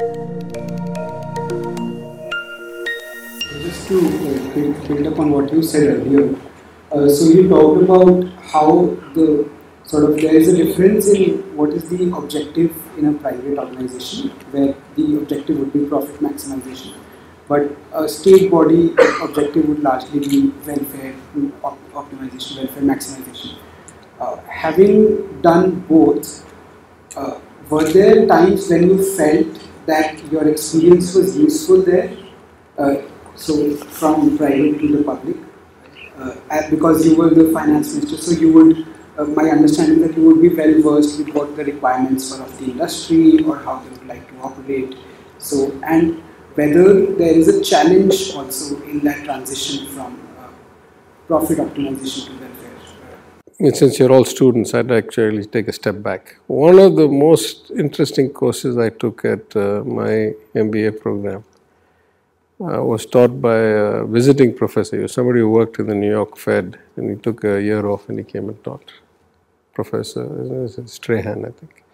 Just to uh, build, up on what you said earlier, uh, so you talked about how the sort of there is a difference in what is the objective in a private organization, where the objective would be profit maximization, but a state body objective would largely be welfare op- optimization, welfare maximization. Uh, having done both, uh, were there times when you felt that your experience was useful there? Uh, so from private to the public, uh, because you were the finance minister, so you would. Uh, my understanding that you would be well versed with what the requirements are of the industry or how they would like to operate. So and whether there is a challenge also in that transition from uh, profit optimization to welfare. Since you're all students, I'd actually take a step back. One of the most interesting courses I took at uh, my MBA program uh, was taught by a visiting professor, somebody who worked in the New York Fed, and he took a year off and he came and taught. Professor Strahan, I think.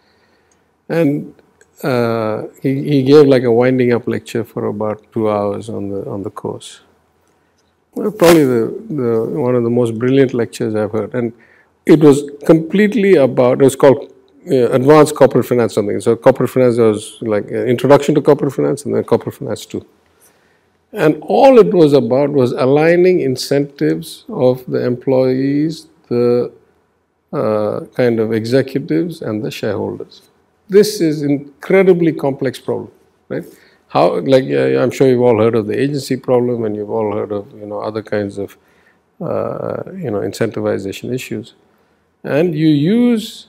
And uh, he, he gave like a winding up lecture for about two hours on the on the course. Well, probably the, the one of the most brilliant lectures I've heard, and it was completely about. It was called uh, Advanced Corporate Finance something. So corporate finance was like introduction to corporate finance, and then corporate finance two. And all it was about was aligning incentives of the employees, the uh, kind of executives, and the shareholders. This is incredibly complex problem, right? How, like uh, I'm sure you've all heard of the agency problem, and you've all heard of you know other kinds of uh, you know incentivization issues, and you use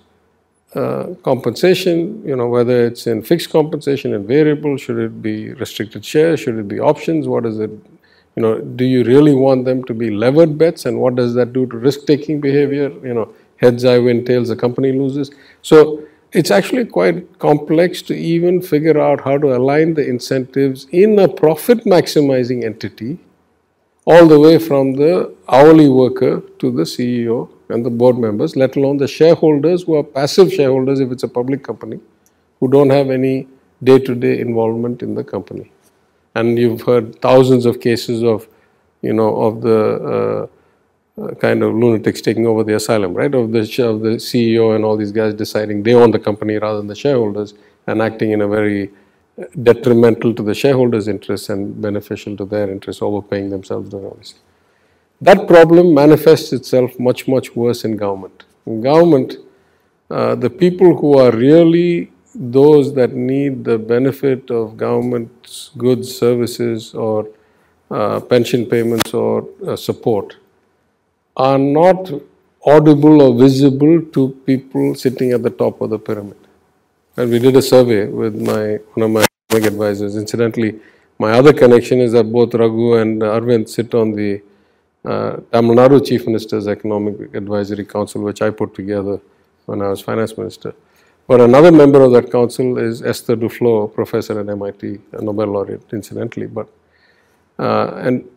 uh, compensation, you know, whether it's in fixed compensation and variable, should it be restricted shares, should it be options, what is it, you know, do you really want them to be levered bets and what does that do to risk-taking behavior, you know, heads I win, tails the company loses. So it's actually quite complex to even figure out how to align the incentives in a profit maximizing entity all the way from the hourly worker to the CEO and the board members, let alone the shareholders who are passive shareholders if it's a public company, who don't have any day to day involvement in the company. And you've heard thousands of cases of, you know, of the uh, uh, kind of lunatics taking over the asylum, right? Of the, of the CEO and all these guys deciding they own the company rather than the shareholders and acting in a very detrimental to the shareholders' interests and beneficial to their interests, overpaying themselves, obviously. That problem manifests itself much, much worse in government. In government, uh, the people who are really those that need the benefit of government's goods, services, or uh, pension payments or uh, support are not audible or visible to people sitting at the top of the pyramid. And we did a survey with my one of my advisors. Incidentally, my other connection is that both Raghu and Arvind sit on the Tamil Nadu Chief Minister's Economic Advisory Council, which I put together when I was finance minister. But another member of that council is Esther Duflo, professor at MIT, a Nobel laureate, incidentally. But uh, and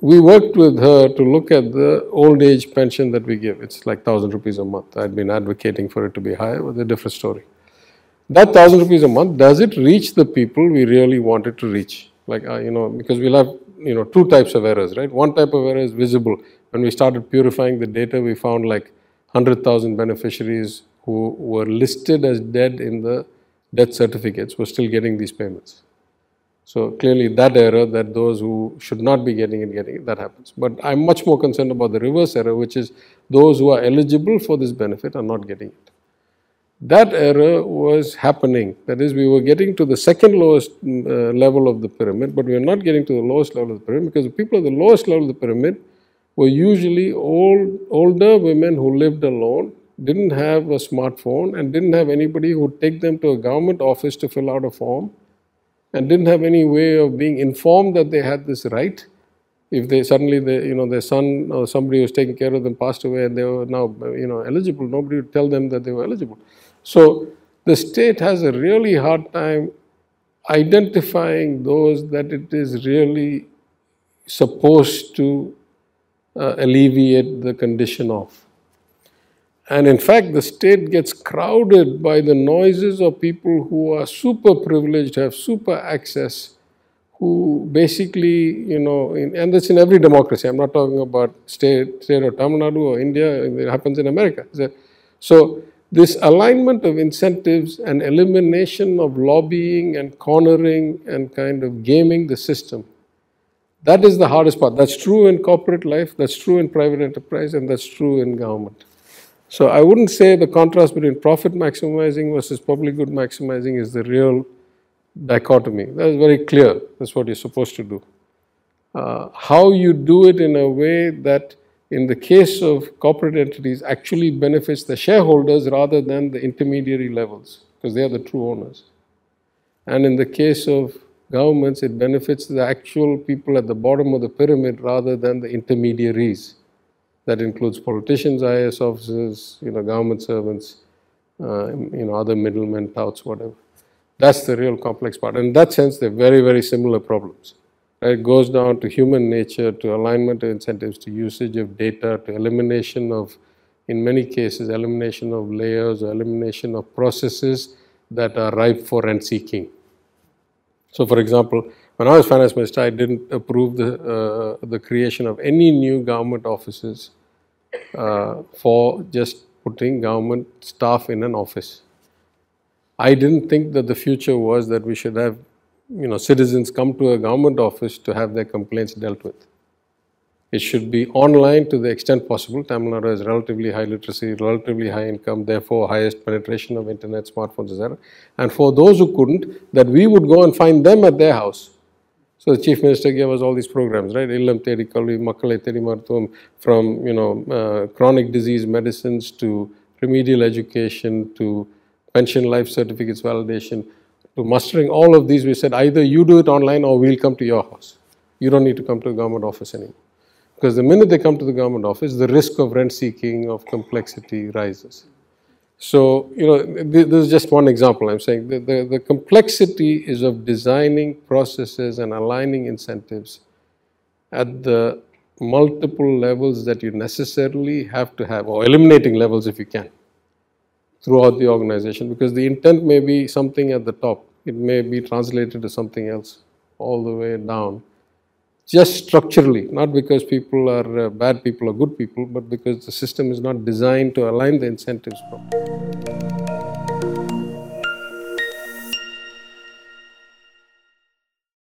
we worked with her to look at the old age pension that we give. It's like thousand rupees a month. I'd been advocating for it to be higher, but a different story. That thousand rupees a month does it reach the people we really want it to reach? Like uh, you know, because we'll have you know two types of errors, right? One type of error is visible. When we started purifying the data, we found like hundred thousand beneficiaries who were listed as dead in the death certificates were still getting these payments. So clearly that error that those who should not be getting it, getting it, that happens. But I'm much more concerned about the reverse error, which is those who are eligible for this benefit are not getting it. That error was happening. That is, we were getting to the second lowest uh, level of the pyramid, but we are not getting to the lowest level of the pyramid because the people at the lowest level of the pyramid were usually old, older women who lived alone, didn't have a smartphone, and didn't have anybody who would take them to a government office to fill out a form and didn't have any way of being informed that they had this right. If they suddenly, they, you know, their son or somebody who was taking care of them passed away and they were now, you know, eligible, nobody would tell them that they were eligible. So the state has a really hard time identifying those that it is really supposed to uh, alleviate the condition of. And in fact, the state gets crowded by the noises of people who are super privileged, have super access, who basically, you know, in, and that's in every democracy. I'm not talking about state, state of Tamil Nadu or India, it happens in America. So, this alignment of incentives and elimination of lobbying and cornering and kind of gaming the system, that is the hardest part. That's true in corporate life, that's true in private enterprise, and that's true in government. So I wouldn't say the contrast between profit maximizing versus public good maximizing is the real dichotomy. That is very clear. That's what you're supposed to do. Uh, how you do it in a way that, in the case of corporate entities, actually benefits the shareholders rather than the intermediary levels, because they are the true owners. And in the case of governments, it benefits the actual people at the bottom of the pyramid rather than the intermediaries. That includes politicians, IAS officers, you know, government servants, uh, you know, other middlemen, touts, whatever. That's the real complex part. In that sense, they're very, very similar problems. It goes down to human nature, to alignment of incentives, to usage of data, to elimination of, in many cases, elimination of layers elimination of processes that are ripe for rent seeking. So, for example, when I was finance minister, I didn't approve the, uh, the creation of any new government offices uh, for just putting government staff in an office. I didn't think that the future was that we should have, you know, citizens come to a government office to have their complaints dealt with. It should be online to the extent possible. Tamil Nadu has relatively high literacy, relatively high income, therefore highest penetration of internet, smartphones, etc. And for those who couldn't, that we would go and find them at their house. So the chief minister gave us all these programs, right? Illam Thedi Kalvi, Makkalai Thedi Maruthuvam, from you know uh, chronic disease medicines to remedial education to pension life certificates validation, to mustering all of these, we said either you do it online or we'll come to your house. You don't need to come to the government office anymore. Because the minute they come to the government office, the risk of rent seeking, of complexity rises. So, you know, this is just one example. I'm saying the, the, the complexity is of designing processes and aligning incentives at the multiple levels that you necessarily have to have, or eliminating levels if you can throughout the organization because the intent may be something at the top. It may be translated to something else all the way down. Just structurally, not because people are uh, bad people or good people, but because the system is not designed to align the incentives properly.